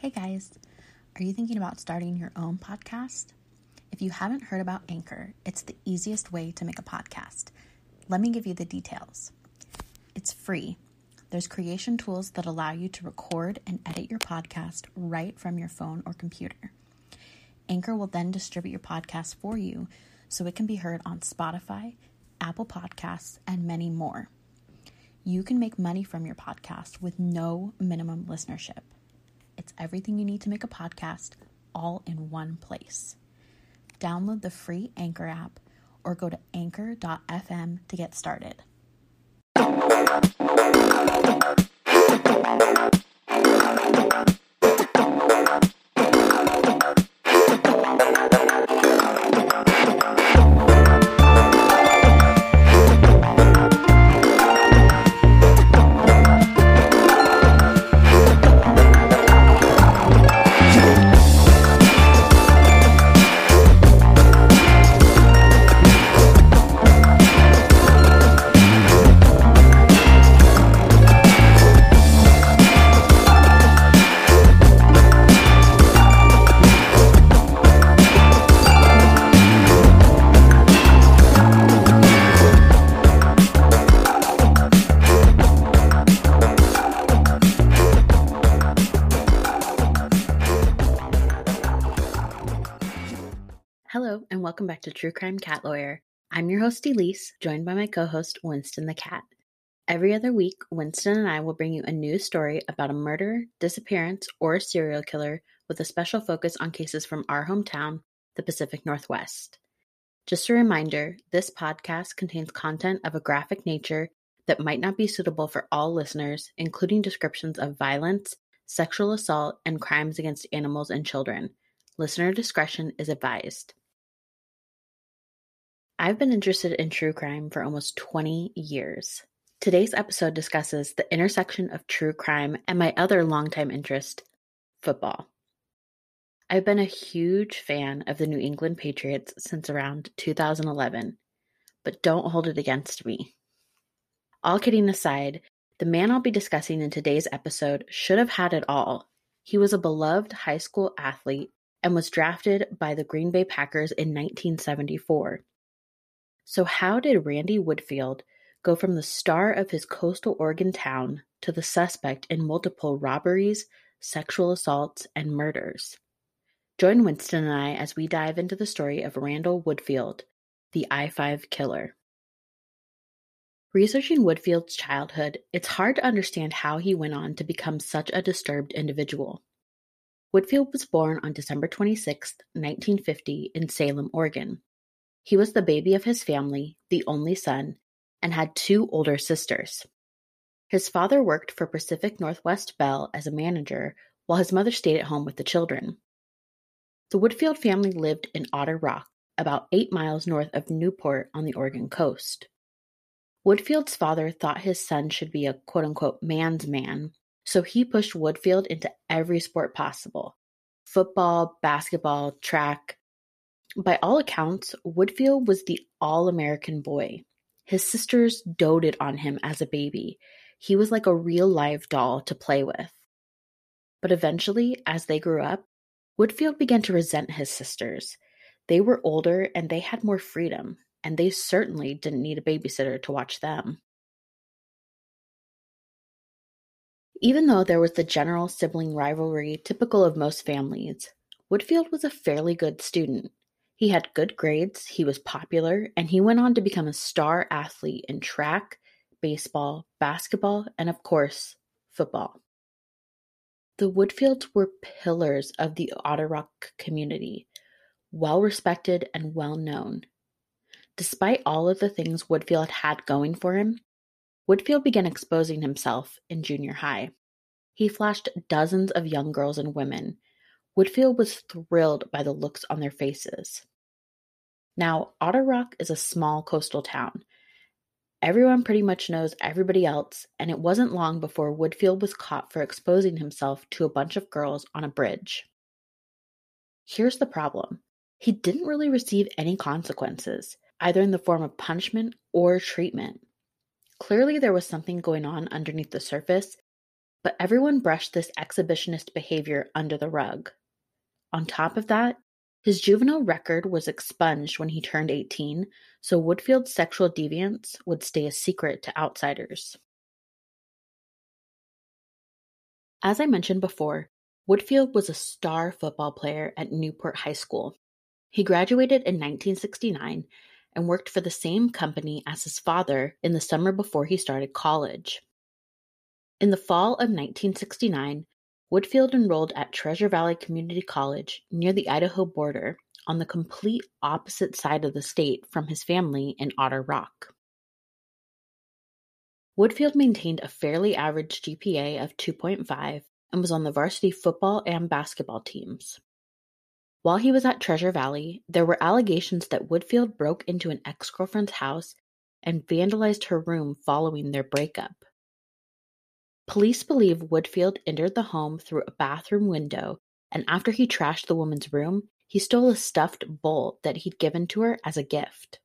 Hey guys, are you thinking about starting your own podcast? If you haven't heard about Anchor, it's the easiest way to make a podcast. Let me give you the details. It's free. There's creation tools that allow you to record and edit your podcast right from your phone or computer. Anchor will then distribute your podcast for you so it can be heard on Spotify, Apple Podcasts, and many more. You can make money from your podcast with no minimum listenership. It's everything you need to make a podcast all in one place. Download the free Anchor app or go to anchor.fm to get started. Hello, and welcome back to True Crime Cat Lawyer. I'm your host, Elise, joined by my co host, Winston the Cat. Every other week, Winston and I will bring you a new story about a murder, disappearance, or a serial killer with a special focus on cases from our hometown, the Pacific Northwest. Just a reminder this podcast contains content of a graphic nature that might not be suitable for all listeners, including descriptions of violence, sexual assault, and crimes against animals and children. Listener discretion is advised. I've been interested in true crime for almost 20 years. Today's episode discusses the intersection of true crime and my other longtime interest, football. I've been a huge fan of the New England Patriots since around 2011, but don't hold it against me. All kidding aside, the man I'll be discussing in today's episode should have had it all. He was a beloved high school athlete and was drafted by the Green Bay Packers in 1974. So, how did Randy Woodfield go from the star of his coastal Oregon town to the suspect in multiple robberies, sexual assaults, and murders? Join Winston and I as we dive into the story of Randall Woodfield, the I 5 killer. Researching Woodfield's childhood, it's hard to understand how he went on to become such a disturbed individual. Woodfield was born on December 26, 1950, in Salem, Oregon. He was the baby of his family, the only son, and had two older sisters. His father worked for Pacific Northwest Bell as a manager, while his mother stayed at home with the children. The Woodfield family lived in Otter Rock, about eight miles north of Newport on the Oregon coast. Woodfield's father thought his son should be a quote unquote man's man, so he pushed Woodfield into every sport possible football, basketball, track, by all accounts, Woodfield was the all-American boy. His sisters doted on him as a baby. He was like a real live doll to play with. But eventually, as they grew up, Woodfield began to resent his sisters. They were older and they had more freedom, and they certainly didn't need a babysitter to watch them. Even though there was the general sibling rivalry typical of most families, Woodfield was a fairly good student. He had good grades, he was popular, and he went on to become a star athlete in track, baseball, basketball, and of course, football. The Woodfields were pillars of the Otter Rock community, well respected and well known. Despite all of the things Woodfield had going for him, Woodfield began exposing himself in junior high. He flashed dozens of young girls and women. Woodfield was thrilled by the looks on their faces. Now, Otter Rock is a small coastal town. Everyone pretty much knows everybody else, and it wasn't long before Woodfield was caught for exposing himself to a bunch of girls on a bridge. Here's the problem he didn't really receive any consequences, either in the form of punishment or treatment. Clearly, there was something going on underneath the surface, But everyone brushed this exhibitionist behavior under the rug. On top of that, his juvenile record was expunged when he turned 18, so Woodfield's sexual deviance would stay a secret to outsiders. As I mentioned before, Woodfield was a star football player at Newport High School. He graduated in 1969 and worked for the same company as his father in the summer before he started college. In the fall of 1969, Woodfield enrolled at Treasure Valley Community College near the Idaho border on the complete opposite side of the state from his family in Otter Rock. Woodfield maintained a fairly average GPA of 2.5 and was on the varsity football and basketball teams. While he was at Treasure Valley, there were allegations that Woodfield broke into an ex girlfriend's house and vandalized her room following their breakup. Police believe Woodfield entered the home through a bathroom window, and after he trashed the woman's room, he stole a stuffed bull that he'd given to her as a gift.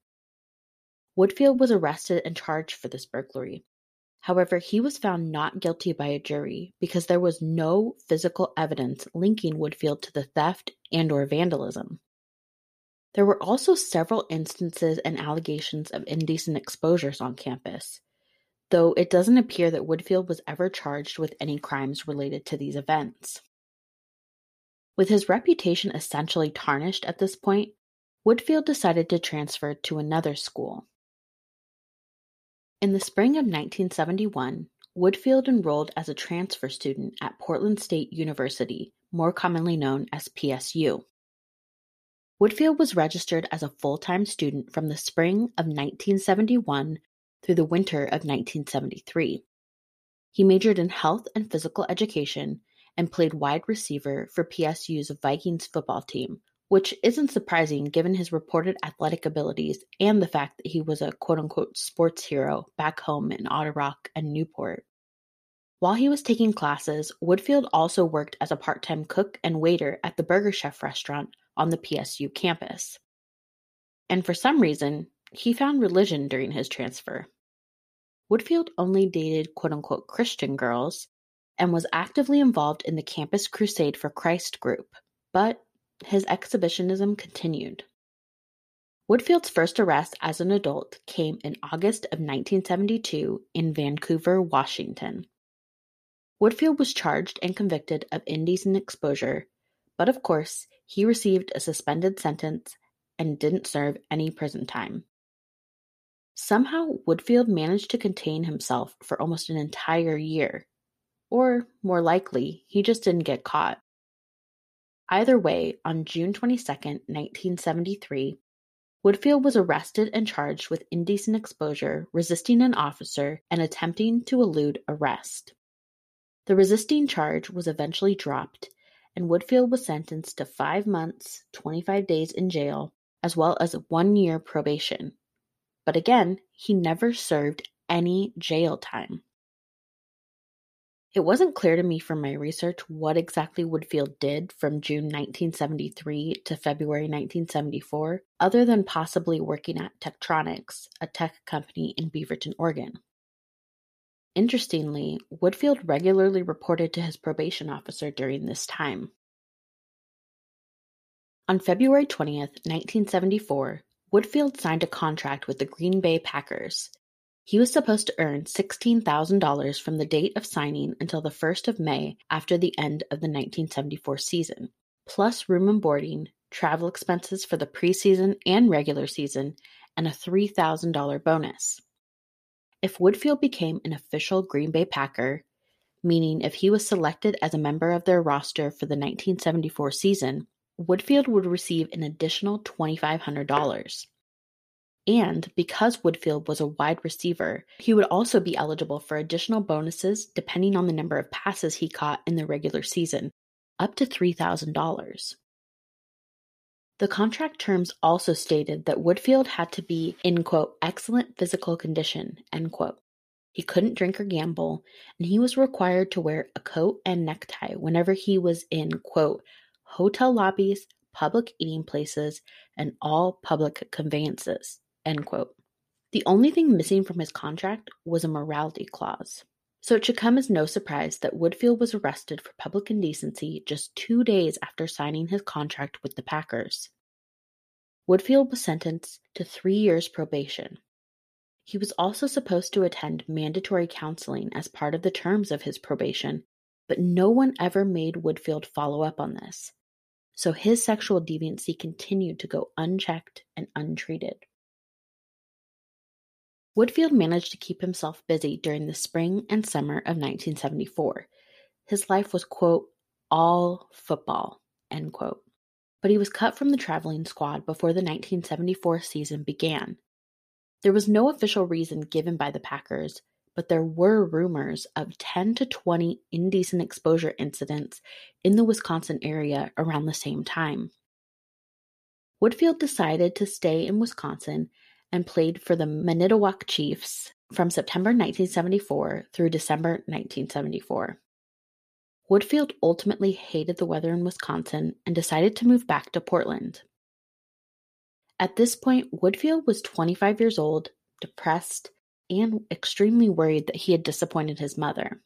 Woodfield was arrested and charged for this burglary. However, he was found not guilty by a jury because there was no physical evidence linking Woodfield to the theft and or vandalism. There were also several instances and allegations of indecent exposures on campus, though it doesn't appear that Woodfield was ever charged with any crimes related to these events. With his reputation essentially tarnished at this point, Woodfield decided to transfer to another school. In the spring of 1971, Woodfield enrolled as a transfer student at Portland State University, more commonly known as PSU. Woodfield was registered as a full-time student from the spring of 1971 through the winter of 1973. He majored in health and physical education and played wide receiver for PSU's Vikings football team, which isn't surprising given his reported athletic abilities and the fact that he was a quote unquote sports hero back home in Otter Rock and Newport. While he was taking classes, Woodfield also worked as a part time cook and waiter at the Burger Chef restaurant on the PSU campus. And for some reason, he found religion during his transfer. Woodfield only dated quote-unquote Christian girls and was actively involved in the Campus Crusade for Christ group, but his exhibitionism continued. Woodfield's first arrest as an adult came in August of 1972 in Vancouver, Washington. Woodfield was charged and convicted of indecent exposure, but of course, he received a suspended sentence and didn't serve any prison time. Somehow Woodfield managed to contain himself for almost an entire year. Or, more likely, he just didn't get caught. Either way, on June 22, 1973, Woodfield was arrested and charged with indecent exposure, resisting an officer, and attempting to elude arrest. The resisting charge was eventually dropped, and Woodfield was sentenced to five months, 25 days in jail, as well as one year probation. But again, he never served any jail time. It wasn't clear to me from my research what exactly Woodfield did from June 1973 to February 1974, other than possibly working at Tektronix, a tech company in Beaverton, Oregon. Interestingly, Woodfield regularly reported to his probation officer during this time. On February 20th, 1974, Woodfield signed a contract with the Green Bay Packers. He was supposed to earn $16,000 from the date of signing until the 1st of May after the end of the 1974 season, plus room and boarding, travel expenses for the preseason and regular season, and a $3,000 bonus. If Woodfield became an official Green Bay Packer, meaning if he was selected as a member of their roster for the 1974 season, Woodfield would receive an additional $2,500. And because Woodfield was a wide receiver, he would also be eligible for additional bonuses depending on the number of passes he caught in the regular season, up to $3,000. The contract terms also stated that Woodfield had to be in quote excellent physical condition, end quote. He couldn't drink or gamble, and he was required to wear a coat and necktie whenever he was in quote hotel lobbies, public eating places, and all public conveyances. The only thing missing from his contract was a morality clause. So it should come as no surprise that Woodfield was arrested for public indecency just two days after signing his contract with the Packers. Woodfield was sentenced to three years probation. He was also supposed to attend mandatory counseling as part of the terms of his probation, but no one ever made Woodfield follow up on this. So his sexual deviancy continued to go unchecked and untreated. Woodfield managed to keep himself busy during the spring and summer of 1974. His life was, quote, all football, end quote. But he was cut from the traveling squad before the 1974 season began. There was no official reason given by the Packers, but there were rumors of 10 to 20 indecent exposure incidents in the Wisconsin area around the same time. Woodfield decided to stay in Wisconsin and played for the Manitowoc Chiefs from September 1974 through December 1974. Woodfield ultimately hated the weather in Wisconsin and decided to move back to Portland. At this point, Woodfield was 25 years old, depressed, and extremely worried that he had disappointed his mother.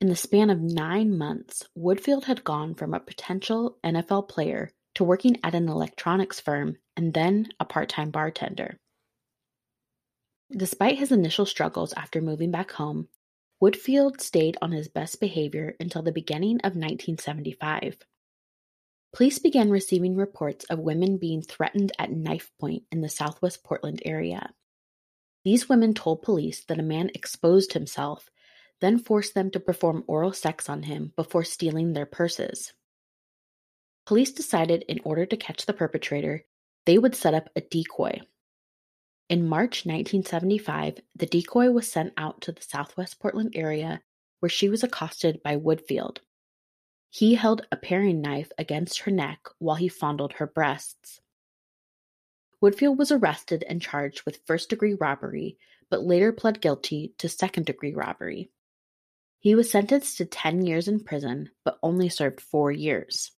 In the span of nine months, Woodfield had gone from a potential NFL player to working at an electronics firm and then a part time bartender. Despite his initial struggles after moving back home, Woodfield stayed on his best behavior until the beginning of 1975. Police began receiving reports of women being threatened at knife point in the southwest Portland area. These women told police that a man exposed himself, then forced them to perform oral sex on him before stealing their purses. Police decided in order to catch the perpetrator, they would set up a decoy. In March 1975, the decoy was sent out to the southwest Portland area where she was accosted by Woodfield. He held a paring knife against her neck while he fondled her breasts. Woodfield was arrested and charged with first degree robbery, but later pled guilty to second degree robbery. He was sentenced to 10 years in prison, but only served four years.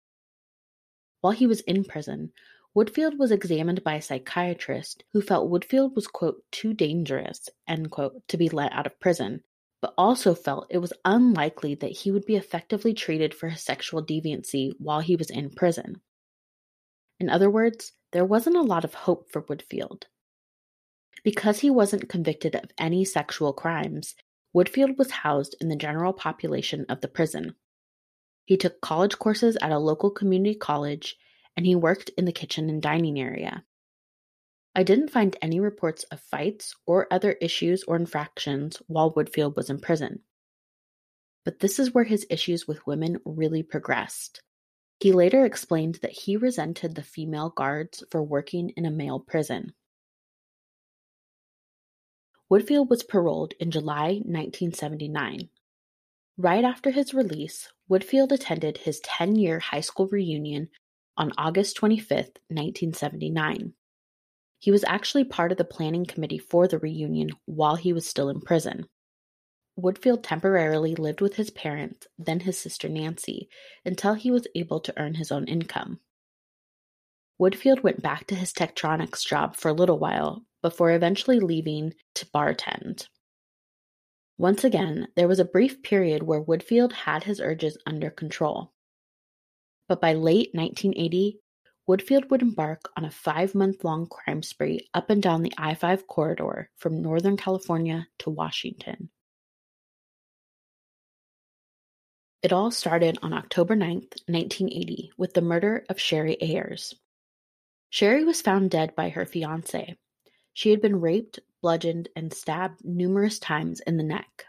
While he was in prison, Woodfield was examined by a psychiatrist who felt Woodfield was, quote, too dangerous, end quote, to be let out of prison, but also felt it was unlikely that he would be effectively treated for his sexual deviancy while he was in prison. In other words, there wasn't a lot of hope for Woodfield. Because he wasn't convicted of any sexual crimes, Woodfield was housed in the general population of the prison. He took college courses at a local community college, and he worked in the kitchen and dining area. I didn't find any reports of fights or other issues or infractions while Woodfield was in prison. But this is where his issues with women really progressed. He later explained that he resented the female guards for working in a male prison. Woodfield was paroled in July 1979. Right after his release, Woodfield attended his 10 year high school reunion on August 25, 1979. He was actually part of the planning committee for the reunion while he was still in prison. Woodfield temporarily lived with his parents, then his sister Nancy, until he was able to earn his own income. Woodfield went back to his Tektronix job for a little while before eventually leaving to bartend. Once again, there was a brief period where Woodfield had his urges under control. But by late 1980, Woodfield would embark on a five month long crime spree up and down the I 5 corridor from Northern California to Washington. It all started on October 9, 1980, with the murder of Sherry Ayers. Sherry was found dead by her fiance. She had been raped, bludgeoned, and stabbed numerous times in the neck.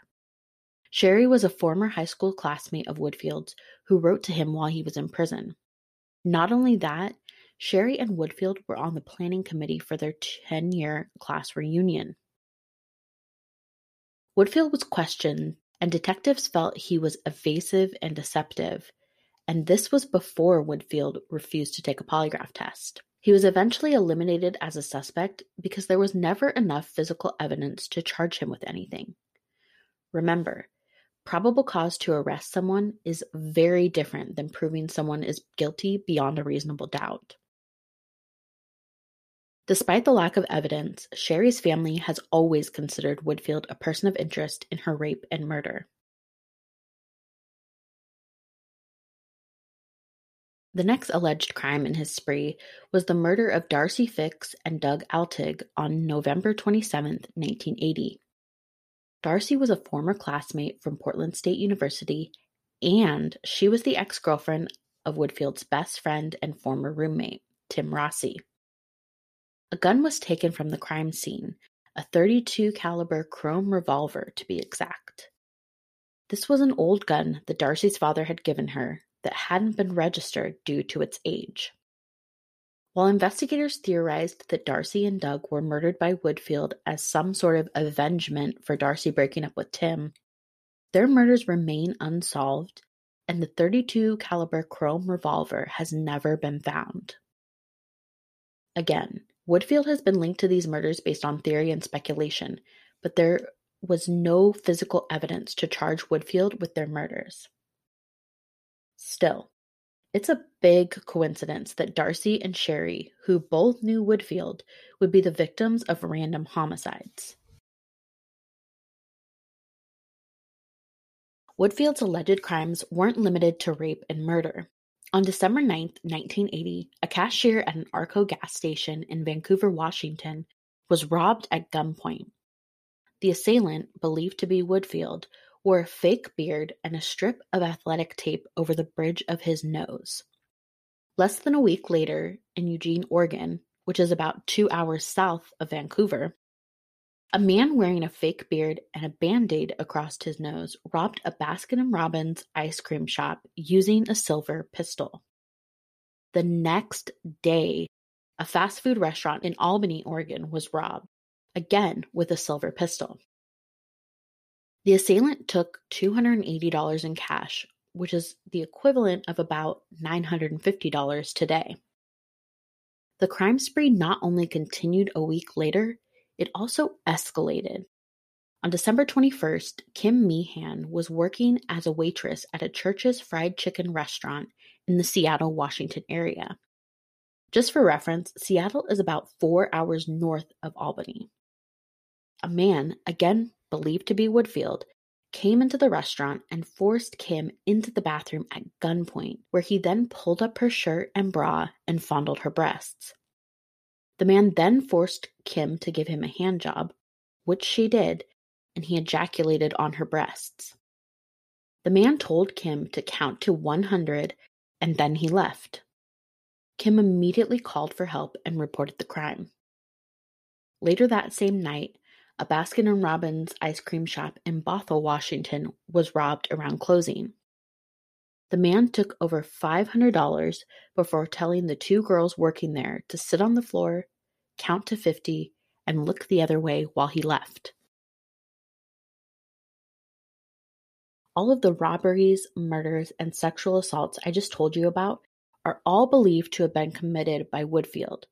Sherry was a former high school classmate of Woodfield's who wrote to him while he was in prison. Not only that, Sherry and Woodfield were on the planning committee for their 10 year class reunion. Woodfield was questioned, and detectives felt he was evasive and deceptive, and this was before Woodfield refused to take a polygraph test. He was eventually eliminated as a suspect because there was never enough physical evidence to charge him with anything. Remember, probable cause to arrest someone is very different than proving someone is guilty beyond a reasonable doubt. Despite the lack of evidence, Sherry's family has always considered Woodfield a person of interest in her rape and murder. The next alleged crime in his spree was the murder of Darcy Fix and Doug Altig on November 27, 1980. Darcy was a former classmate from Portland State University, and she was the ex-girlfriend of Woodfield's best friend and former roommate, Tim Rossi. A gun was taken from the crime scene, a 32 caliber chrome revolver to be exact. This was an old gun that Darcy's father had given her that hadn't been registered due to its age. While investigators theorized that Darcy and Doug were murdered by Woodfield as some sort of avengement for Darcy breaking up with Tim, their murders remain unsolved and the 32 caliber chrome revolver has never been found. Again, Woodfield has been linked to these murders based on theory and speculation, but there was no physical evidence to charge Woodfield with their murders. Still, it's a big coincidence that Darcy and Sherry, who both knew Woodfield, would be the victims of random homicides. Woodfield's alleged crimes weren't limited to rape and murder. On December 9, 1980, a cashier at an Arco gas station in Vancouver, Washington, was robbed at gunpoint. The assailant, believed to be Woodfield, wore a fake beard and a strip of athletic tape over the bridge of his nose. Less than a week later, in Eugene, Oregon, which is about two hours south of Vancouver, a man wearing a fake beard and a band-aid across his nose robbed a Baskin and Robbins ice cream shop using a silver pistol. The next day, a fast food restaurant in Albany, Oregon was robbed, again with a silver pistol. The assailant took $280 in cash, which is the equivalent of about $950 today. The crime spree not only continued a week later, it also escalated. On December 21st, Kim Meehan was working as a waitress at a Church's Fried Chicken restaurant in the Seattle, Washington area. Just for reference, Seattle is about four hours north of Albany. A man, again believed to be Woodfield, came into the restaurant and forced Kim into the bathroom at gunpoint, where he then pulled up her shirt and bra and fondled her breasts. The man then forced Kim to give him a hand job, which she did, and he ejaculated on her breasts. The man told Kim to count to 100 and then he left. Kim immediately called for help and reported the crime. Later that same night, a Baskin and Robbins ice cream shop in Bothell, Washington was robbed around closing. The man took over $500 before telling the two girls working there to sit on the floor, count to 50, and look the other way while he left. All of the robberies, murders, and sexual assaults I just told you about are all believed to have been committed by Woodfield.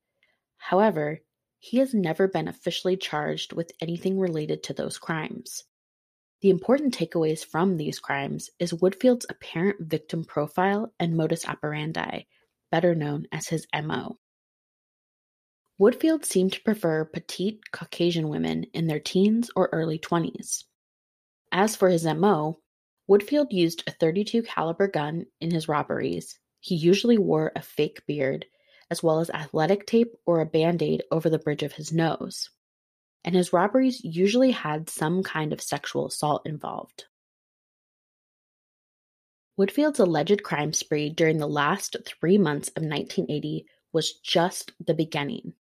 However, he has never been officially charged with anything related to those crimes. The important takeaways from these crimes is Woodfield's apparent victim profile and modus operandi, better known as his MO. Woodfield seemed to prefer petite Caucasian women in their teens or early 20s. As for his MO, Woodfield used a 32 caliber gun in his robberies. He usually wore a fake beard as well as athletic tape or a band-aid over the bridge of his nose. And his robberies usually had some kind of sexual assault involved. Woodfield's alleged crime spree during the last three months of 1980 was just the beginning.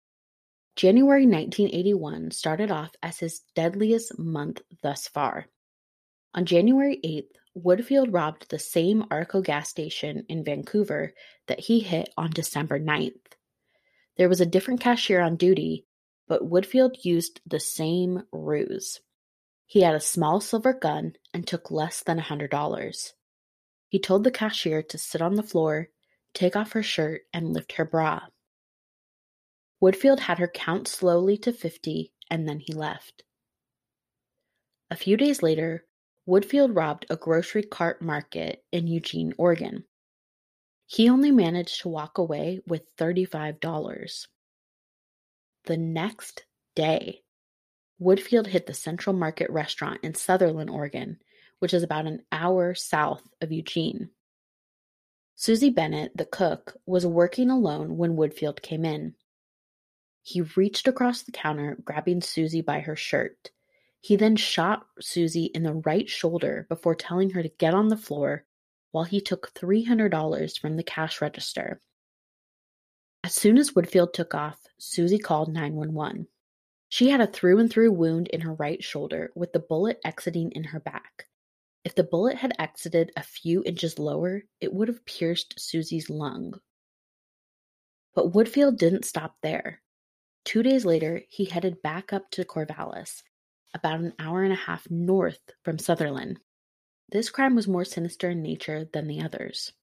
January 1981 started off as his deadliest month thus far. On January 8th, Woodfield robbed the same Arco gas station in Vancouver that he hit on December 9th. There was a different cashier on duty, but Woodfield used the same ruse. He had a small silver gun and took less than a $100. He told the cashier to sit on the floor, take off her shirt, and lift her bra. Woodfield had her count slowly to 50 and then he left. A few days later, Woodfield robbed a grocery cart market in Eugene, Oregon. He only managed to walk away with $35. The next day, Woodfield hit the Central Market restaurant in Sutherlin, Oregon, which is about an hour south of Eugene. Susie Bennett, the cook, was working alone when Woodfield came in. He reached across the counter, grabbing Susie by her shirt. He then shot Susie in the right shoulder before telling her to get on the floor while he took $300 from the cash register. As soon as Woodfield took off, Susie called 911. She had a through and through wound in her right shoulder, with the bullet exiting in her back. If the bullet had exited a few inches lower, it would have pierced Susie's lung. But Woodfield didn't stop there. Two days later, he headed back up to Corvallis, about an hour and a half north from Sutherlin. This crime was more sinister in nature than the others.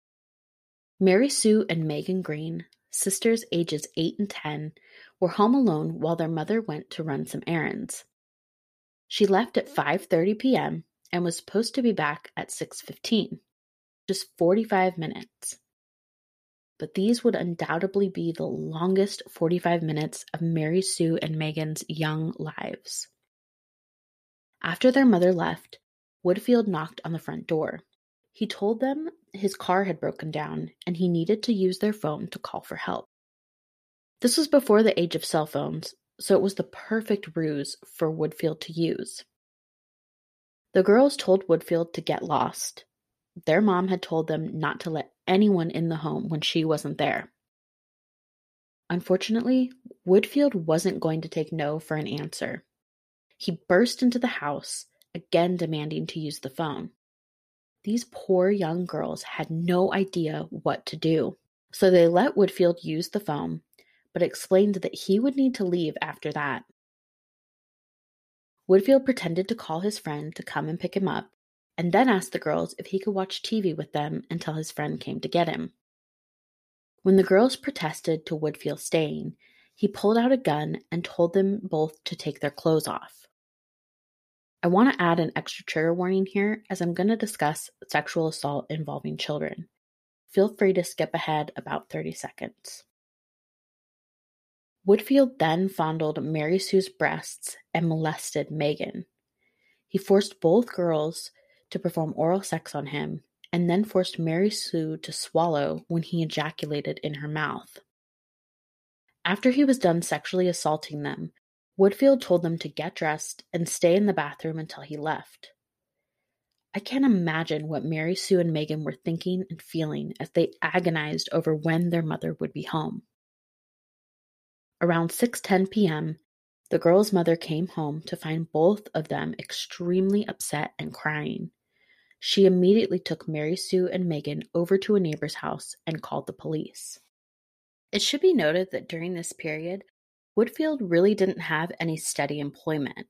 Mary Sue and Megan Green, sisters ages 8 and 10, were home alone while their mother went to run some errands. She left at 5:30 p.m and was supposed to be back at 6:15, just 45 minutes. But these would undoubtedly be the longest 45 minutes of Mary Sue and Megan's young lives. After their mother left, Woodfield knocked on the front door. He told them his car had broken down and he needed to use their phone to call for help. This was before the age of cell phones, so it was the perfect ruse for Woodfield to use. The girls told Woodfield to get lost. Their mom had told them not to let anyone in the home when she wasn't there. Unfortunately, Woodfield wasn't going to take no for an answer. He burst into the house, again demanding to use the phone. These poor young girls had no idea what to do, so they let Woodfield use the phone, but explained that he would need to leave after that. Woodfield pretended to call his friend to come and pick him up, and then asked the girls if he could watch TV with them until his friend came to get him. When the girls protested to Woodfield staying, he pulled out a gun and told them both to take their clothes off. I want to add an extra trigger warning here as I'm going to discuss sexual assault involving children. Feel free to skip ahead about 30 seconds. Woodfield then fondled Mary Sue's breasts and molested Megan. He forced both girls to perform oral sex on him and then forced Mary Sue to swallow when he ejaculated in her mouth. After he was done sexually assaulting them, Woodfield told them to get dressed and stay in the bathroom until he left. I can't imagine what Mary Sue and Megan were thinking and feeling as they agonized over when their mother would be home. Around 6:10 p.m., the girl's mother came home to find both of them extremely upset and crying. She immediately took Mary Sue and Megan over to a neighbor's house and called the police. It should be noted that during this period, Woodfield really didn't have any steady employment.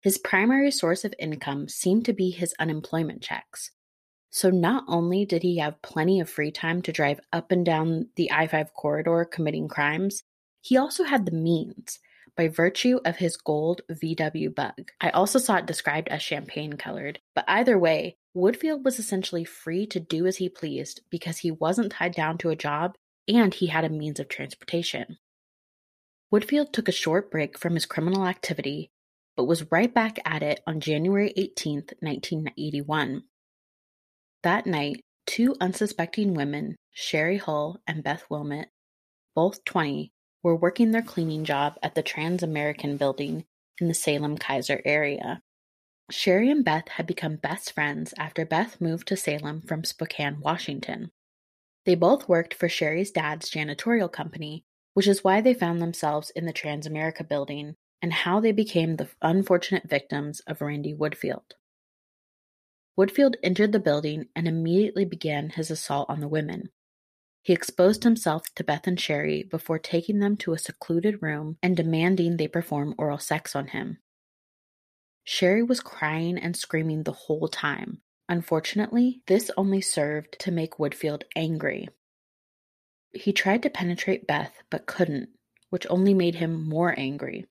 His primary source of income seemed to be his unemployment checks. So not only did he have plenty of free time to drive up and down the I 5 corridor committing crimes, he also had the means, by virtue of his gold VW bug. I also saw it described as champagne colored, but either way, Woodfield was essentially free to do as he pleased because he wasn't tied down to a job and he had a means of transportation. Woodfield took a short break from his criminal activity, but was right back at it on January 18, 1981. That night, two unsuspecting women, Sherry Hull and Beth Wilmot, both 20, were working their cleaning job at the Transamerica Building in the Salem Keizer area. Sherry and Beth had become best friends after Beth moved to Salem from Spokane, Washington. They both worked for Sherry's dad's janitorial company, which is why they found themselves in the Transamerica building and how they became the unfortunate victims of Randy Woodfield. Woodfield entered the building and immediately began his assault on the women. He exposed himself to Beth and Sherry before taking them to a secluded room and demanding they perform oral sex on him. Sherry was crying and screaming the whole time. Unfortunately, this only served to make Woodfield angry. He tried to penetrate Beth but couldn't, which only made him more angry.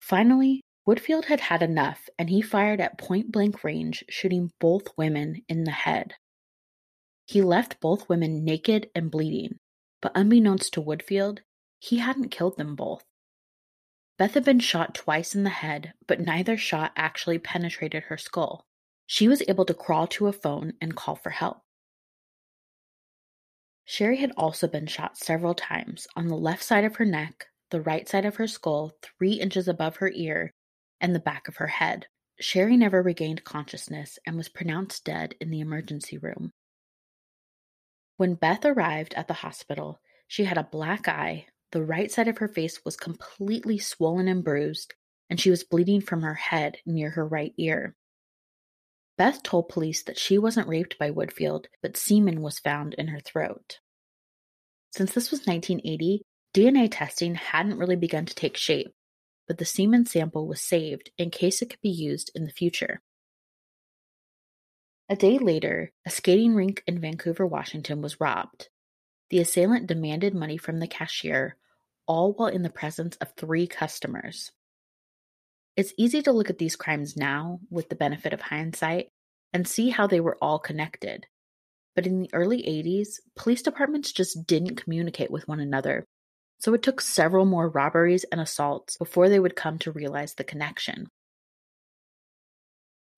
Finally, Woodfield had had enough and he fired at point blank range, shooting both women in the head. He left both women naked and bleeding, but unbeknownst to Woodfield, he hadn't killed them both. Beth had been shot twice in the head, but neither shot actually penetrated her skull. She was able to crawl to a phone and call for help. Sherry had also been shot several times on the left side of her neck, the right side of her skull, three inches above her ear, and the back of her head. Sherry never regained consciousness and was pronounced dead in the emergency room. When Beth arrived at the hospital, she had a black eye, the right side of her face was completely swollen and bruised, and she was bleeding from her head near her right ear. Beth told police that she wasn't raped by Woodfield, but semen was found in her throat. Since this was 1980, DNA testing hadn't really begun to take shape, but the semen sample was saved in case it could be used in the future. A day later, a skating rink in Vancouver, Washington was robbed. The assailant demanded money from the cashier, all while in the presence of three customers. It's easy to look at these crimes now, with the benefit of hindsight, and see how they were all connected. But in the early 80s, police departments just didn't communicate with one another, so it took several more robberies and assaults before they would come to realize the connection.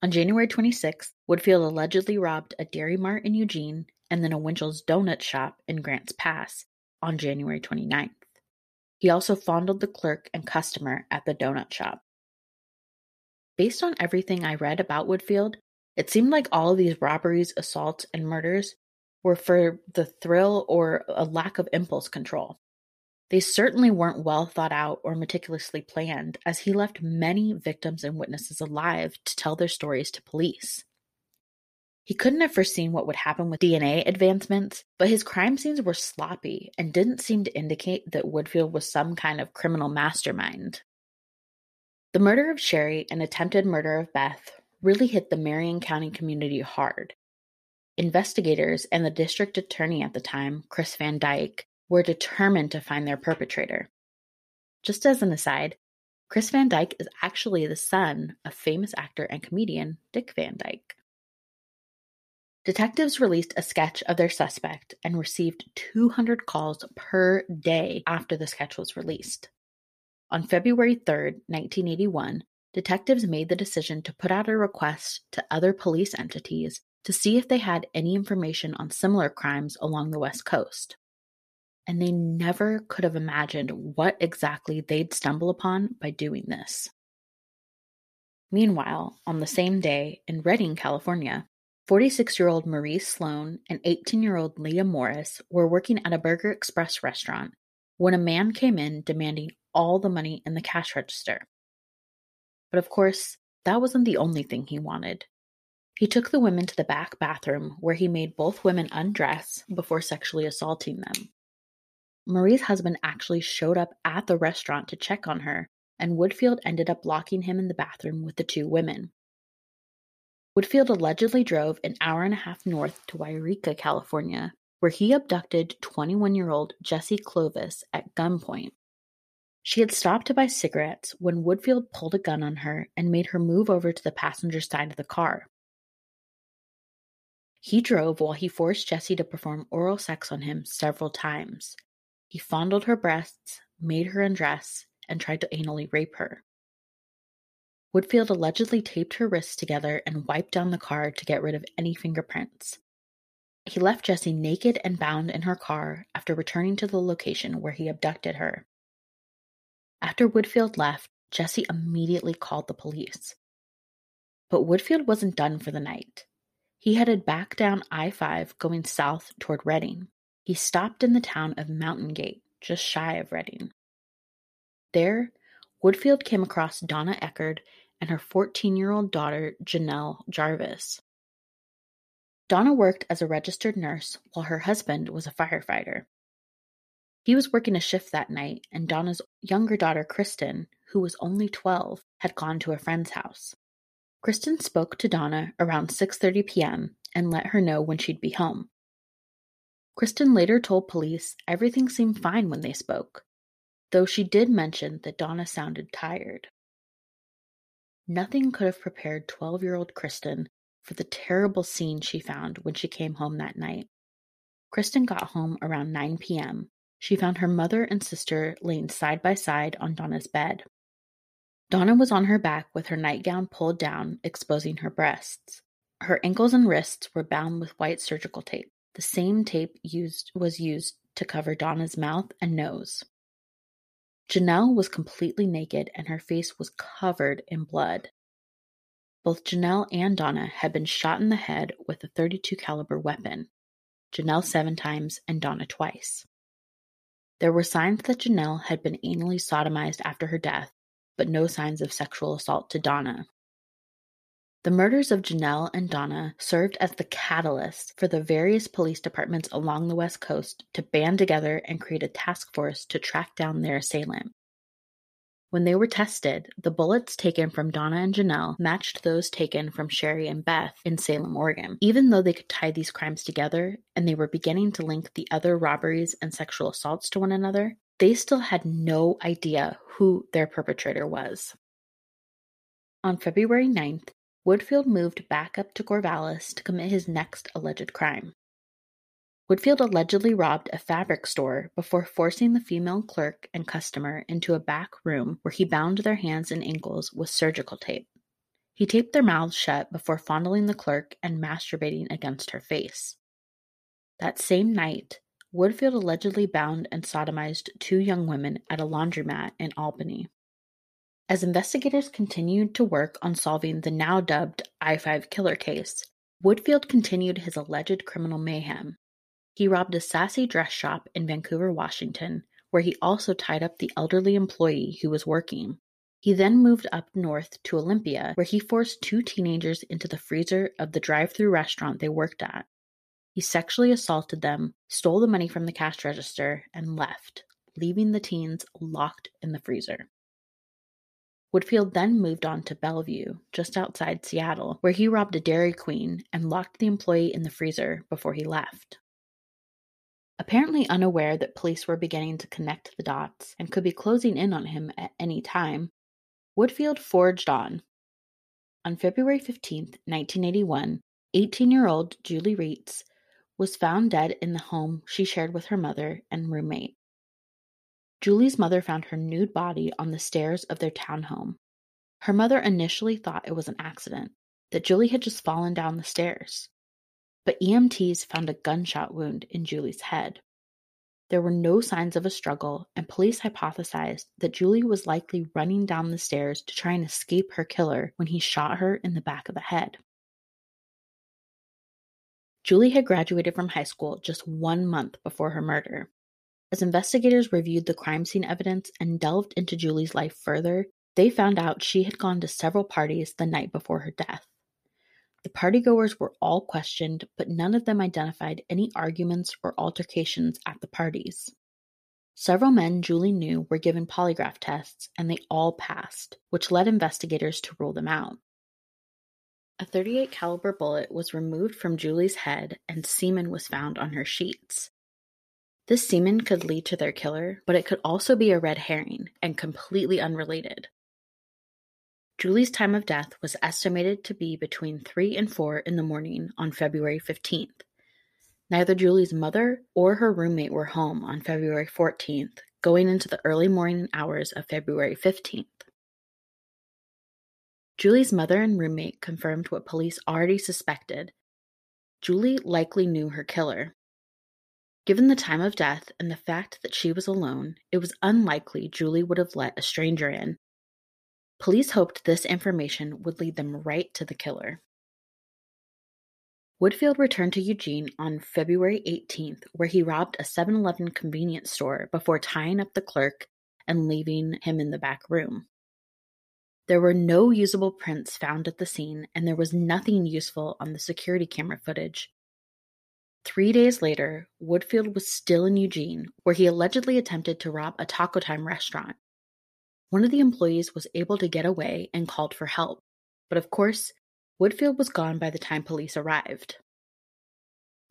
On January 26th, Woodfield allegedly robbed a Dairy Mart in Eugene and then a Winchell's Donut Shop in Grants Pass on January 29th. He also fondled the clerk and customer at the donut shop. Based on everything I read about Woodfield, it seemed like all of these robberies, assaults, and murders were for the thrill or a lack of impulse control. They certainly weren't well thought out or meticulously planned, as he left many victims and witnesses alive to tell their stories to police. He couldn't have foreseen what would happen with DNA advancements, but his crime scenes were sloppy and didn't seem to indicate that Woodfield was some kind of criminal mastermind. The murder of Sherry and attempted murder of Beth really hit the Marion County community hard. Investigators and the district attorney at the time, Chris Van Dyke, were determined to find their perpetrator. Just as an aside, Chris Van Dyke is actually the son of famous actor and comedian Dick Van Dyke. Detectives released a sketch of their suspect and received two hundred calls per day after the sketch was released. On February 3, 1981, detectives made the decision to put out a request to other police entities to see if they had any information on similar crimes along the West Coast. And they never could have imagined what exactly they'd stumble upon by doing this. Meanwhile, on the same day in Redding, California, 46-year-old Marie Sloan and 18-year-old Leah Morris were working at a Burger Express restaurant when a man came in demanding all the money in the cash register. But of course, that wasn't the only thing he wanted. He took the women to the back bathroom where he made both women undress before sexually assaulting them. Marie's husband actually showed up at the restaurant to check on her, and Woodfield ended up locking him in the bathroom with the two women. Woodfield allegedly drove an hour and a half north to Yreka, California, where he abducted 21-year-old Jesse Clovis at gunpoint. She had stopped to buy cigarettes when Woodfield pulled a gun on her and made her move over to the passenger side of the car. He drove while he forced Jessie to perform oral sex on him several times. He fondled her breasts, made her undress, and tried to anally rape her. Woodfield allegedly taped her wrists together and wiped down the car to get rid of any fingerprints. He left Jessie naked and bound in her car after returning to the location where he abducted her. After Woodfield left, Jesse immediately called the police. But Woodfield wasn't done for the night. He headed back down I 5 going south toward Redding. He stopped in the town of Mountain Gate, just shy of Redding. There, Woodfield came across Donna Eckerd and her fourteen-year-old daughter Janelle Jarvis. Donna worked as a registered nurse while her husband was a firefighter. He was working a shift that night, and Donna's younger daughter Kristen, who was only 12, had gone to a friend's house. Kristen spoke to Donna around 6:30 p.m. and let her know when she'd be home. Kristen later told police everything seemed fine when they spoke, though she did mention that Donna sounded tired. Nothing could have prepared twelve-year-old Kristen for the terrible scene she found when she came home that night. Kristen got home around 9 p.m. She found her mother and sister laying side by side on Donna's bed. Donna was on her back with her nightgown pulled down, exposing her breasts. Her ankles and wrists were bound with white surgical tape. The same tape used was used to cover Donna's mouth and nose. Janelle was completely naked and her face was covered in blood. Both Janelle and Donna had been shot in the head with a 32 caliber weapon. Janelle seven times and Donna twice. There were signs that Janelle had been anally sodomized after her death, but no signs of sexual assault to Donna. The murders of Janelle and Donna served as the catalyst for the various police departments along the West Coast to band together and create a task force to track down their assailant. When they were tested, the bullets taken from Donna and Janelle matched those taken from Shari and Beth in Salem, Oregon. Even though they could tie these crimes together and they were beginning to link the other robberies and sexual assaults to one another, they still had no idea who their perpetrator was. On February 9th, Woodfield moved back up to Corvallis to commit his next alleged crime. Woodfield allegedly robbed a fabric store before forcing the female clerk and customer into a back room where he bound their hands and ankles with surgical tape. He taped their mouths shut before fondling the clerk and masturbating against her face. That same night, Woodfield allegedly bound and sodomized two young women at a laundromat in Albany. As investigators continued to work on solving the now dubbed I-5 killer case, Woodfield continued his alleged criminal mayhem. He robbed a sassy dress shop in Vancouver, Washington, where he also tied up the elderly employee who was working. He then moved up north to Olympia, where he forced two teenagers into the freezer of the drive through restaurant they worked at. He sexually assaulted them, stole the money from the cash register, and left, leaving the teens locked in the freezer. Woodfield then moved on to Bellevue, just outside Seattle, where he robbed a Dairy Queen and locked the employee in the freezer before he left. Apparently unaware that police were beginning to connect the dots and could be closing in on him at any time, Woodfield forged on. On February 15, 1981, 18 year old Julie Reitz was found dead in the home she shared with her mother and roommate. Julie's mother found her nude body on the stairs of their townhome. Her mother initially thought it was an accident, that Julie had just fallen down the stairs. But EMTs found a gunshot wound in Julie's head. There were no signs of a struggle, and police hypothesized that Julie was likely running down the stairs to try and escape her killer when he shot her in the back of the head. Julie had graduated from high school just one month before her murder, as investigators reviewed the crime scene evidence and delved into Julie's life further, they found out she had gone to several parties the night before her death. The partygoers were all questioned, but none of them identified any arguments or altercations at the parties. Several men Julie knew were given polygraph tests and they all passed, which led investigators to rule them out. A 38 caliber bullet was removed from Julie's head and semen was found on her sheets. This semen could lead to their killer, but it could also be a red herring and completely unrelated. Julie's time of death was estimated to be between 3 and 4 in the morning on February 15th. Neither Julie's mother or her roommate were home on February 14th, going into the early morning hours of February 15th. Julie's mother and roommate confirmed what police already suspected. Julie likely knew her killer, Given the time of death and the fact that she was alone, it was unlikely Julie would have let a stranger in. Police hoped this information would lead them right to the killer. Woodfield returned to Eugene on February 18th, where he robbed a 7 Eleven convenience store before tying up the clerk and leaving him in the back room. There were no usable prints found at the scene, and there was nothing useful on the security camera footage, Three days later, Woodfield was still in Eugene, where he allegedly attempted to rob a Taco Time restaurant. One of the employees was able to get away and called for help, but of course, Woodfield was gone by the time police arrived.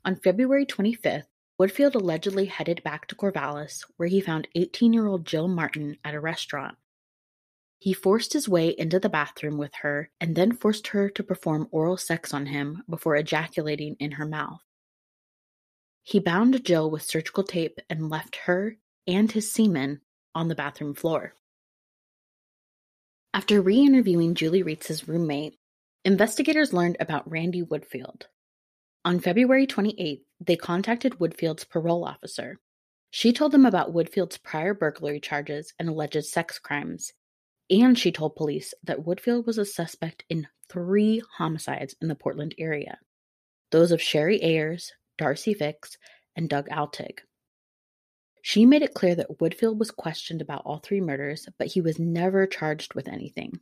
On February 25th, Woodfield allegedly headed back to Corvallis, where he found 18 year old Jill Martin at a restaurant. He forced his way into the bathroom with her and then forced her to perform oral sex on him before ejaculating in her mouth. He bound Jill with surgical tape and left her and his semen on the bathroom floor. After re-interviewing Julie Reitz's roommate, investigators learned about Randy Woodfield. On February 28th, they contacted Woodfield's parole officer. She told them about Woodfield's prior burglary charges and alleged sex crimes, and she told police that Woodfield was a suspect in three homicides in the Portland area those of Cherie Ayers, Darcy Fix, and Doug Altig. She made it clear that Woodfield was questioned about all three murders, but he was never charged with anything.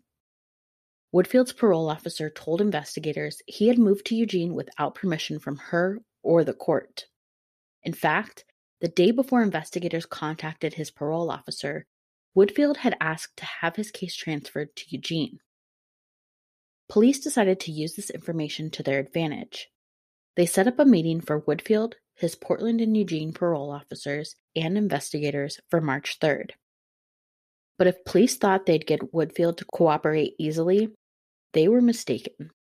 Woodfield's parole officer told investigators he had moved to Eugene without permission from her or the court. In fact, the day before investigators contacted his parole officer, Woodfield had asked to have his case transferred to Eugene. Police decided to use this information to their advantage. They set up a meeting for Woodfield, his Portland and Eugene parole officers, and investigators for March 3rd. But if police thought they'd get Woodfield to cooperate easily, they were mistaken.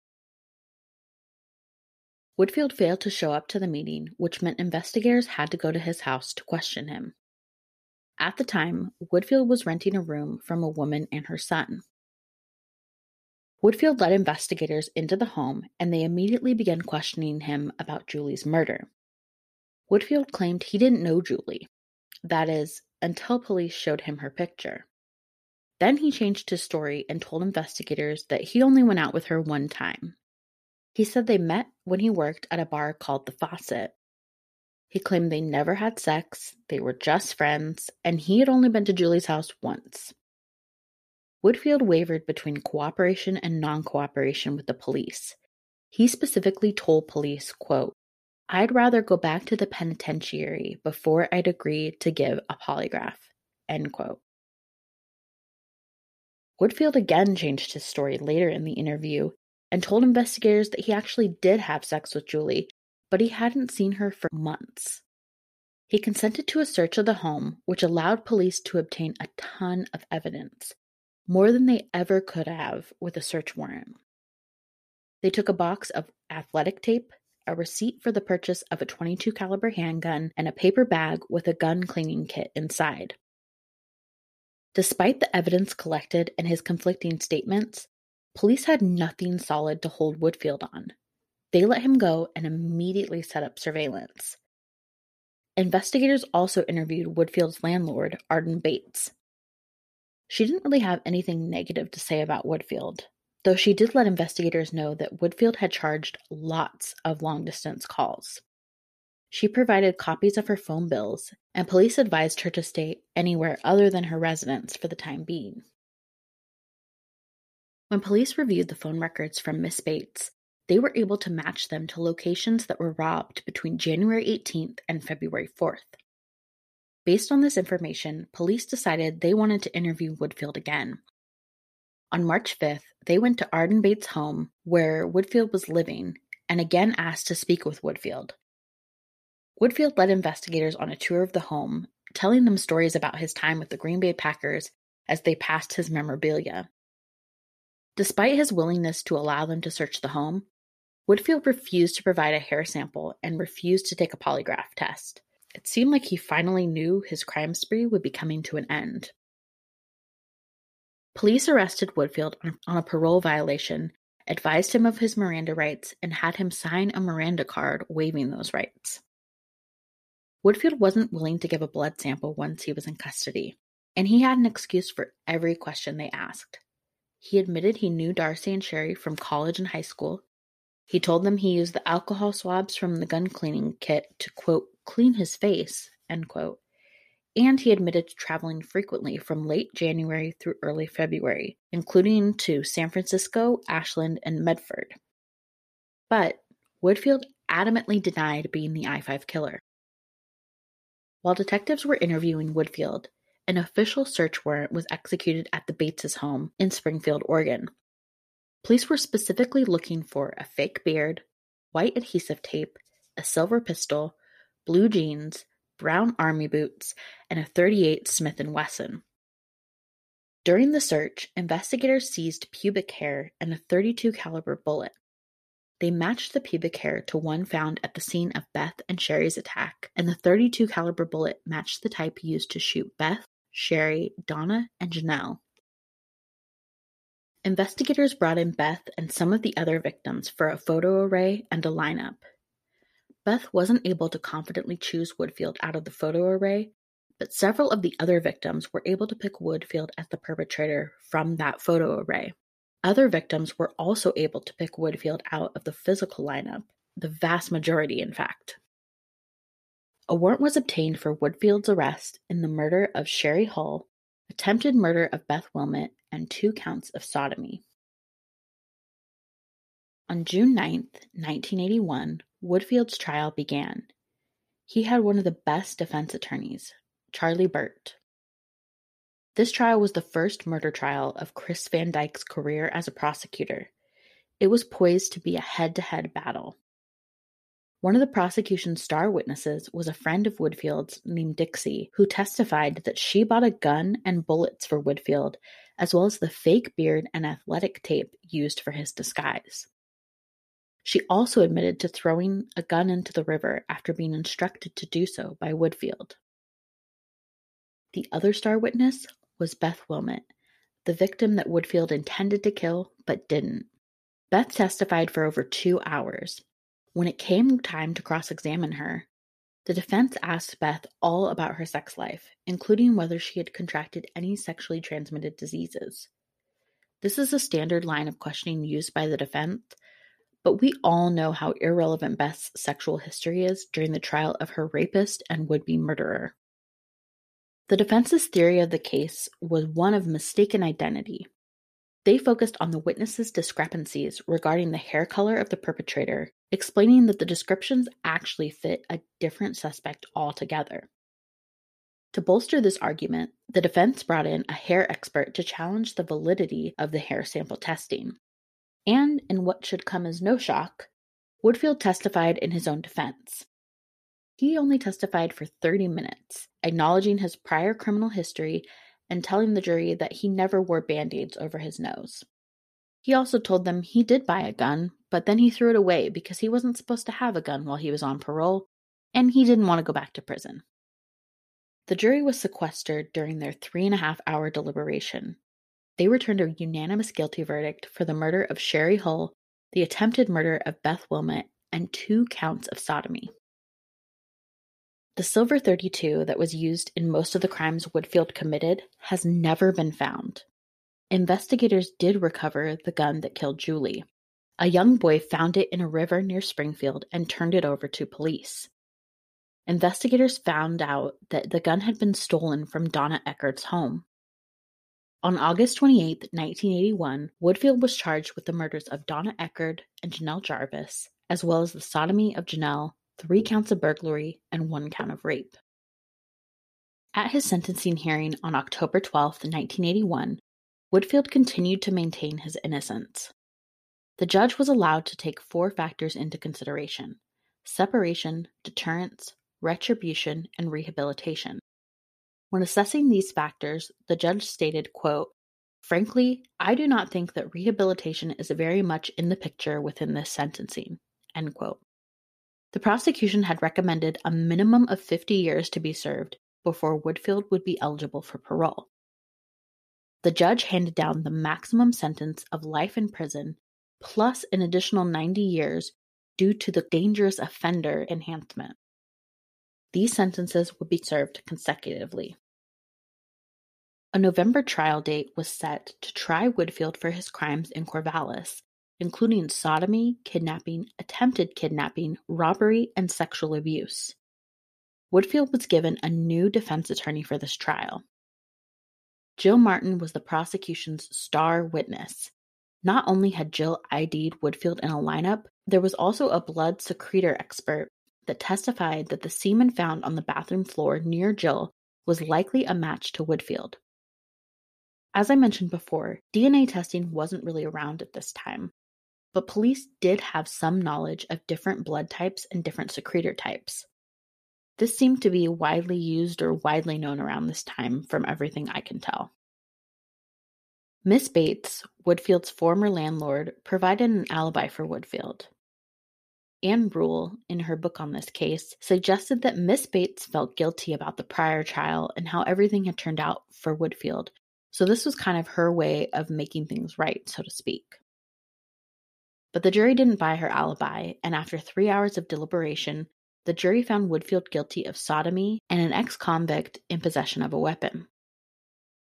Woodfield failed to show up to the meeting, which meant investigators had to go to his house to question him. At the time, Woodfield was renting a room from a woman and her son. Woodfield led investigators into the home and they immediately began questioning him about Julie's murder. Woodfield claimed he didn't know Julie, that is, until police showed him her picture. Then he changed his story and told investigators that he only went out with her one time. He said they met when he worked at a bar called The Faucet he claimed they never had sex, they were just friends, and he had only been to Julie's house once. Woodfield wavered between cooperation and non cooperation with the police. He specifically told police, quote, I'd rather go back to the penitentiary before I'd agree to give a polygraph. End quote. Woodfield again changed his story later in the interview and told investigators that he actually did have sex with Julie but he hadn't seen her for months. He consented to a search of the home, which allowed police to obtain a ton of evidence, more than they ever could have with a search warrant. They took a box of athletic tape, a receipt for the purchase of a 22 caliber handgun, and a paper bag with a gun cleaning kit inside. Despite the evidence collected and his conflicting statements, police had nothing solid to hold Woodfield on, they let him go and immediately set up surveillance. Investigators also interviewed Woodfield's landlord, Arden Bates. She didn't really have anything negative to say about Woodfield, though she did let investigators know that Woodfield had charged lots of long distance calls. She provided copies of her phone bills, and police advised her to stay anywhere other than her residence for the time being. When police reviewed the phone records from Miss Bates, they were able to match them to locations that were robbed between January 18th and February 4th. Based on this information, police decided they wanted to interview Woodfield again. On March 5th, they went to Arden Bates' home, where Woodfield was living, and again asked to speak with Woodfield. Woodfield led investigators on a tour of the home, telling them stories about his time with the Green Bay Packers as they passed his memorabilia. Despite his willingness to allow them to search the home, Woodfield refused to provide a hair sample and refused to take a polygraph test. It seemed like he finally knew his crime spree would be coming to an end. Police arrested Woodfield on a parole violation, advised him of his Miranda rights, and had him sign a Miranda card waiving those rights. Woodfield wasn't willing to give a blood sample once he was in custody, and he had an excuse for every question they asked. He admitted he knew Darcy and Sherry from college and high school, he told them he used the alcohol swabs from the gun cleaning kit to, quote, clean his face, end quote. And he admitted to traveling frequently from late January through early February, including to San Francisco, Ashland, and Medford. But Woodfield adamantly denied being the I 5 killer. While detectives were interviewing Woodfield, an official search warrant was executed at the Bates' home in Springfield, Oregon, Police were specifically looking for a fake beard, white adhesive tape, a silver pistol, blue jeans, brown army boots, and a .38 Smith & Wesson. During the search, investigators seized pubic hair and a .32 caliber bullet. They matched the pubic hair to one found at the scene of Beth and Shari's attack, and the .32 caliber bullet matched the type used to shoot Beth, Sherry, Donna, and Janelle. Investigators brought in Beth and some of the other victims for a photo array and a lineup. Beth wasn't able to confidently choose Woodfield out of the photo array, but several of the other victims were able to pick Woodfield as the perpetrator from that photo array. Other victims were also able to pick Woodfield out of the physical lineup, the vast majority, in fact. A warrant was obtained for Woodfield's arrest in the murder of Shari Hull, attempted murder of Beth Wilmot, and two counts of sodomy. On June 9, 1981, Woodfield's trial began. He had one of the best defense attorneys, Charlie Burt. This trial was the first murder trial of Chris Van Dyke's career as a prosecutor. It was poised to be a head to head battle. One of the prosecution's star witnesses was a friend of Woodfield's named Dixie, who testified that she bought a gun and bullets for Woodfield, as well as the fake beard and athletic tape used for his disguise. She also admitted to throwing a gun into the river after being instructed to do so by Woodfield. The other star witness was Beth Wilmot, the victim that Woodfield intended to kill but didn't. Beth testified for over two hours, when it came time to cross examine her, the defense asked Beth all about her sex life, including whether she had contracted any sexually transmitted diseases. This is a standard line of questioning used by the defense, but we all know how irrelevant Beth's sexual history is during the trial of her rapist and would be murderer. The defense's theory of the case was one of mistaken identity. They focused on the witnesses' discrepancies regarding the hair color of the perpetrator, explaining that the descriptions actually fit a different suspect altogether. To bolster this argument, the defense brought in a hair expert to challenge the validity of the hair sample testing. And, in what should come as no shock, Woodfield testified in his own defense. He only testified for 30 minutes, acknowledging his prior criminal history and telling the jury that he never wore band aids over his nose. He also told them he did buy a gun, but then he threw it away because he wasn't supposed to have a gun while he was on parole, and he didn't want to go back to prison. The jury was sequestered during their three and a half hour deliberation. They returned a unanimous guilty verdict for the murder of Shari Hull, the attempted murder of Beth Wilmot, and two counts of sodomy. The silver thirty-two that was used in most of the crimes Woodfield committed has never been found. Investigators did recover the gun that killed Julie. A young boy found it in a river near Springfield and turned it over to police. Investigators found out that the gun had been stolen from Donna Eckert's home. On August 28, 1981, Woodfield was charged with the murders of Donna Eckert and Janelle Jarvis, as well as the sodomy of Janelle three counts of burglary, and one count of rape. At his sentencing hearing on October 12, 1981, Woodfield continued to maintain his innocence. The judge was allowed to take four factors into consideration separation, deterrence, retribution, and rehabilitation. When assessing these factors, the judge stated, Frankly, I do not think that rehabilitation is very much in the picture within this sentencing. The prosecution had recommended a minimum of 50 years to be served before Woodfield would be eligible for parole. The judge handed down the maximum sentence of life in prison plus an additional 90 years due to the dangerous offender enhancement. These sentences would be served consecutively. A November trial date was set to try Woodfield for his crimes in Corvallis, including sodomy, kidnapping, attempted kidnapping, robbery, and sexual abuse. Woodfield was given a new defense attorney for this trial. Jill Martin was the prosecution's star witness. Not only had Jill ID'd Woodfield in a lineup, there was also a blood secretor expert that testified that the semen found on the bathroom floor near Jill was likely a match to Woodfield. As I mentioned before, DNA testing wasn't really around at this time, but police did have some knowledge of different blood types and different secretor types. This seemed to be widely used or widely known around this time from everything I can tell. Miss Bates, Woodfield's former landlord, provided an alibi for Woodfield. Ann Rule, in her book on this case, suggested that Miss Bates felt guilty about the prior trial and how everything had turned out for Woodfield, So this was kind of her way of making things right, so to speak. But the jury didn't buy her alibi, and after three hours of deliberation, the jury found Woodfield guilty of sodomy and an ex convict in possession of a weapon.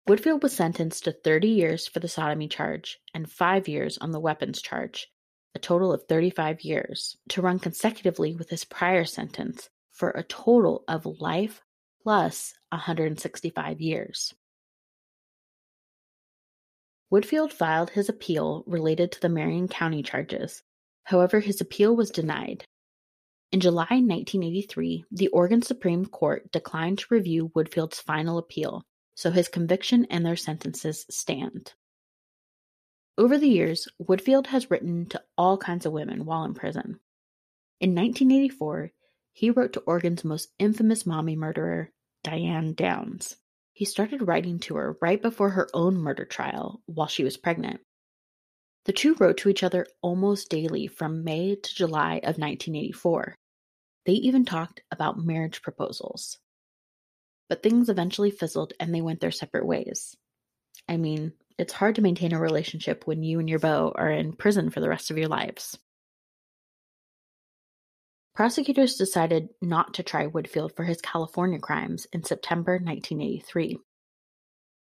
Woodfield was sentenced to 30 years for the sodomy charge and five years on the weapons charge, a total of 35 years, to run consecutively with his prior sentence for a total of life plus 165 years. Woodfield filed his appeal related to the Marion County charges. However, his appeal was denied. In July 1983, the Oregon Supreme Court declined to review Woodfield's final appeal, so his conviction and their sentences stand. Over the years, Woodfield has written to all kinds of women while in prison. In 1984, he wrote to Oregon's most infamous mommy murderer, Diane Downs. He started writing to her right before her own murder trial while she was pregnant. The two wrote to each other almost daily from May to July of 1984. They even talked about marriage proposals. But things eventually fizzled and they went their separate ways. I mean, it's hard to maintain a relationship when you and your beau are in prison for the rest of your lives. Prosecutors decided not to try Woodfield for his California crimes in September 1983.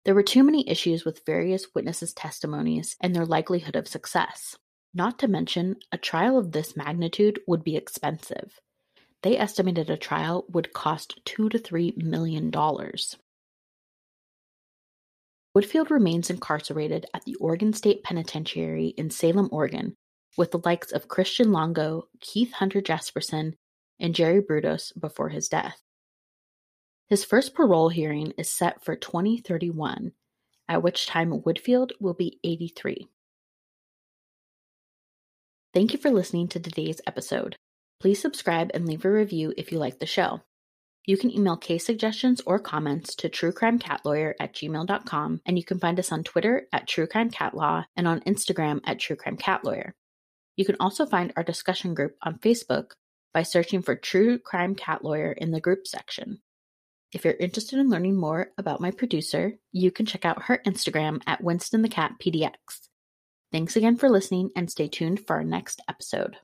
There were too many issues with various witnesses' testimonies and their likelihood of success. Not to mention, a trial of this magnitude would be expensive. They estimated a trial would cost two to three million dollars. Woodfield remains incarcerated at the Oregon State Penitentiary in Salem, Oregon, with the likes of Christian Longo, Keith Hunter Jesperson, and Jerry Brudos before his death. His first parole hearing is set for 2031, at which time Woodfield will be 83. Thank you for listening to today's episode. Please subscribe and leave a review if you like the show. You can email case suggestions or comments to truecrimecatLawyer at gmail.com, and you can find us on Twitter at truecrimecatlaw and on Instagram at truecrimecatLawyer. You can also find our discussion group on Facebook by searching for True Crime Cat Lawyer in the group section. If you're interested in learning more about my producer, you can check out her Instagram at Winston the Cat PDX. Thanks again for listening and stay tuned for our next episode.